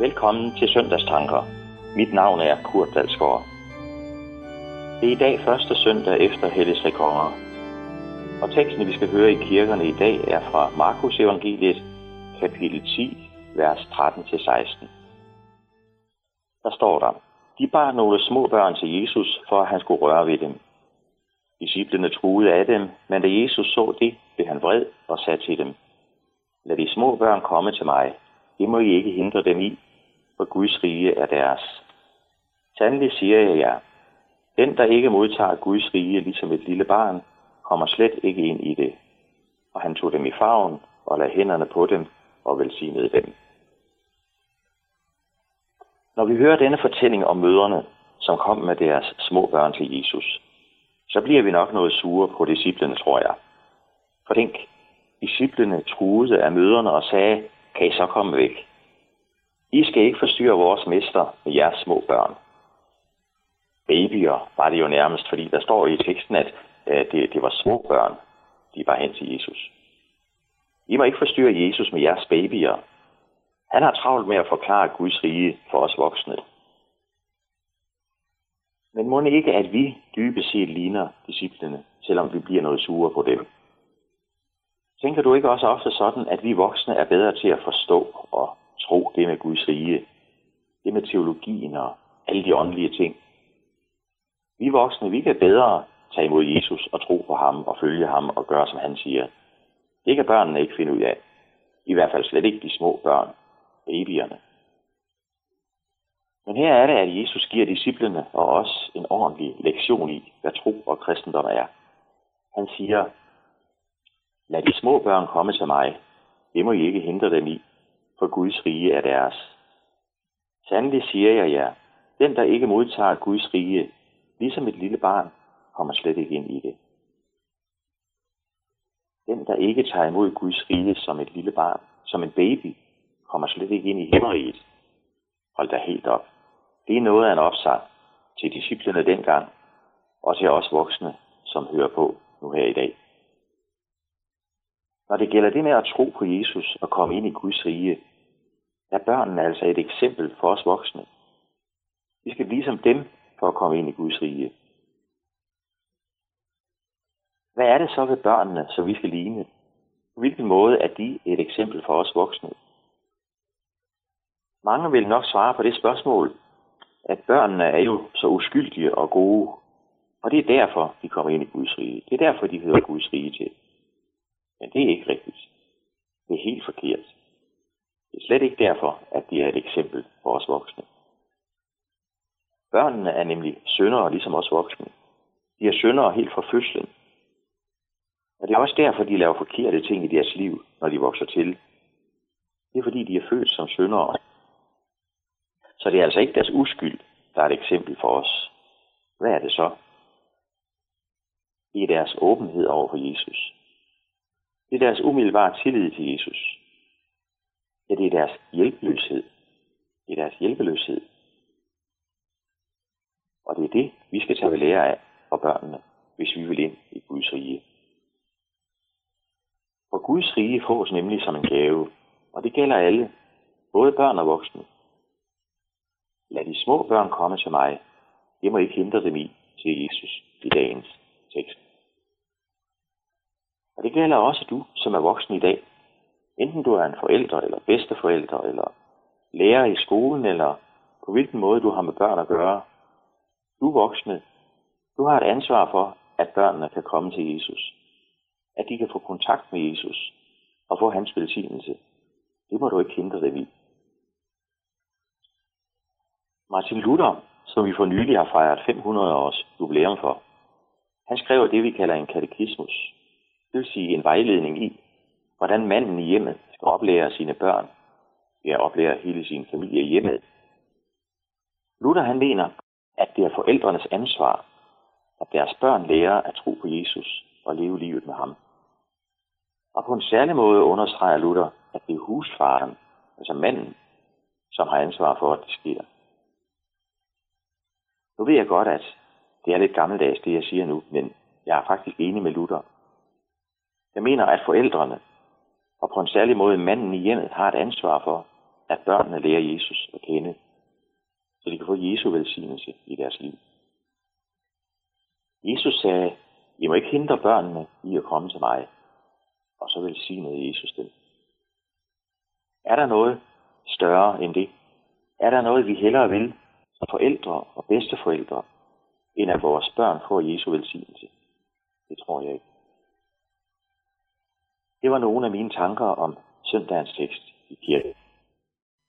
Velkommen til Søndagstanker. Mit navn er Kurt Dalsgaard. Det er i dag første søndag efter Helles Rekonger. Og teksten, vi skal høre i kirkerne i dag, er fra Markus evangeliet, kapitel 10, vers 13-16. Der står der, de bar nogle små børn til Jesus, for at han skulle røre ved dem. Disciplene truede af dem, men da Jesus så det, blev han vred og sagde til dem, Lad de små børn komme til mig. Det må I ikke hindre dem i, for Guds rige er deres. Sandelig siger jeg jer, den, der ikke modtager Guds rige ligesom et lille barn, kommer slet ikke ind i det. Og han tog dem i farven og lagde hænderne på dem og velsignede dem. Når vi hører denne fortælling om møderne, som kom med deres små børn til Jesus, så bliver vi nok noget sure på disciplene, tror jeg. For tænk, disciplene truede af møderne og sagde, kan I så komme væk? I skal ikke forstyrre vores mester med jeres små børn. Babyer var det jo nærmest, fordi der står i teksten, at det, det var små børn, de var hen til Jesus. I må ikke forstyrre Jesus med jeres babyer. Han har travlt med at forklare Guds rige for os voksne. Men må ikke, at vi dybest set ligner disciplene, selvom vi bliver noget sure på dem? Tænker du ikke også ofte sådan, at vi voksne er bedre til at forstå og tro det med Guds rige, det med teologien og alle de åndelige ting? Vi voksne, vi kan bedre tage imod Jesus og tro på ham og følge ham og gøre, som han siger. Det kan børnene ikke finde ud af. I hvert fald slet ikke de små børn, babyerne. Men her er det, at Jesus giver disciplene og os en ordentlig lektion i, hvad tro og kristendom er. Han siger, lad de små børn komme til mig. Det må I ikke hindre dem i, for Guds rige er deres. Sandelig siger jeg jer, den der ikke modtager Guds rige, ligesom et lille barn, kommer slet ikke ind i det. Den, der ikke tager imod Guds rige som et lille barn, som en baby, kommer slet ikke ind i himmeriget. Hold da helt op. Det er noget af en opsang til disciplene dengang, og til os voksne, som hører på nu her i dag. Når det gælder det med at tro på Jesus og komme ind i Guds rige, er børnene altså et eksempel for os voksne. Vi skal blive som dem for at komme ind i Guds rige. Hvad er det så ved børnene, som vi skal ligne? På hvilken måde er de et eksempel for os voksne? Mange vil nok svare på det spørgsmål, at børnene er jo så uskyldige og gode, og det er derfor, de kommer ind i Guds rige. Det er derfor, de hører Guds rige til. Men det er ikke rigtigt. Det er helt forkert. Det er slet ikke derfor, at de er et eksempel for os voksne. Børnene er nemlig syndere, ligesom os voksne. De er syndere helt fra fødslen. Og det er også derfor, de laver forkerte ting i deres liv, når de vokser til. Det er fordi, de er født som syndere. Så det er altså ikke deres uskyld, der er et eksempel for os. Hvad er det så? Det er deres åbenhed over for Jesus. Det er deres umiddelbare tillid til Jesus. Ja, det er deres hjælpeløshed. Det er deres hjælpeløshed. Og det er det, vi skal tage ved lære af for børnene, hvis vi vil ind i Guds rige. For Guds rige fås nemlig som en gave, og det gælder alle, både børn og voksne. Lad de små børn komme til mig. Det må ikke hindre dem i, siger Jesus i dagens tekst. Og det gælder også du, som er voksen i dag. Enten du er en forælder, eller bedsteforælder, eller lærer i skolen, eller på hvilken måde du har med børn at gøre. Du voksne, du har et ansvar for, at børnene kan komme til Jesus. At de kan få kontakt med Jesus og få hans velsignelse. Det må du ikke hindre dem i. Martin Luther, som vi for nylig har fejret 500 års jubilæum for, han skrev det, vi kalder en katekismus. Det vil sige en vejledning i, hvordan manden i hjemmet skal oplære sine børn, ja, oplære hele sin familie i hjemmet. Luther han mener, at det er forældrenes ansvar, at deres børn lærer at tro på Jesus og leve livet med ham. Og på en særlig måde understreger Luther, at det er husfaren, altså manden, som har ansvar for, at det sker. Nu ved jeg godt, at det er lidt gammeldags, det jeg siger nu, men jeg er faktisk enig med Luther. Jeg mener, at forældrene, og på en særlig måde manden i hjemmet, har et ansvar for, at børnene lærer Jesus at kende, så de kan få Jesu velsignelse i deres liv. Jesus sagde, I må ikke hindre børnene i at komme til mig, og så velsignede Jesus dem. Er der noget større end det? Er der noget, vi hellere vil som forældre og bedsteforældre, end at vores børn får Jesu velsignelse? Det tror jeg ikke. Det var nogle af mine tanker om søndagens tekst i kirken.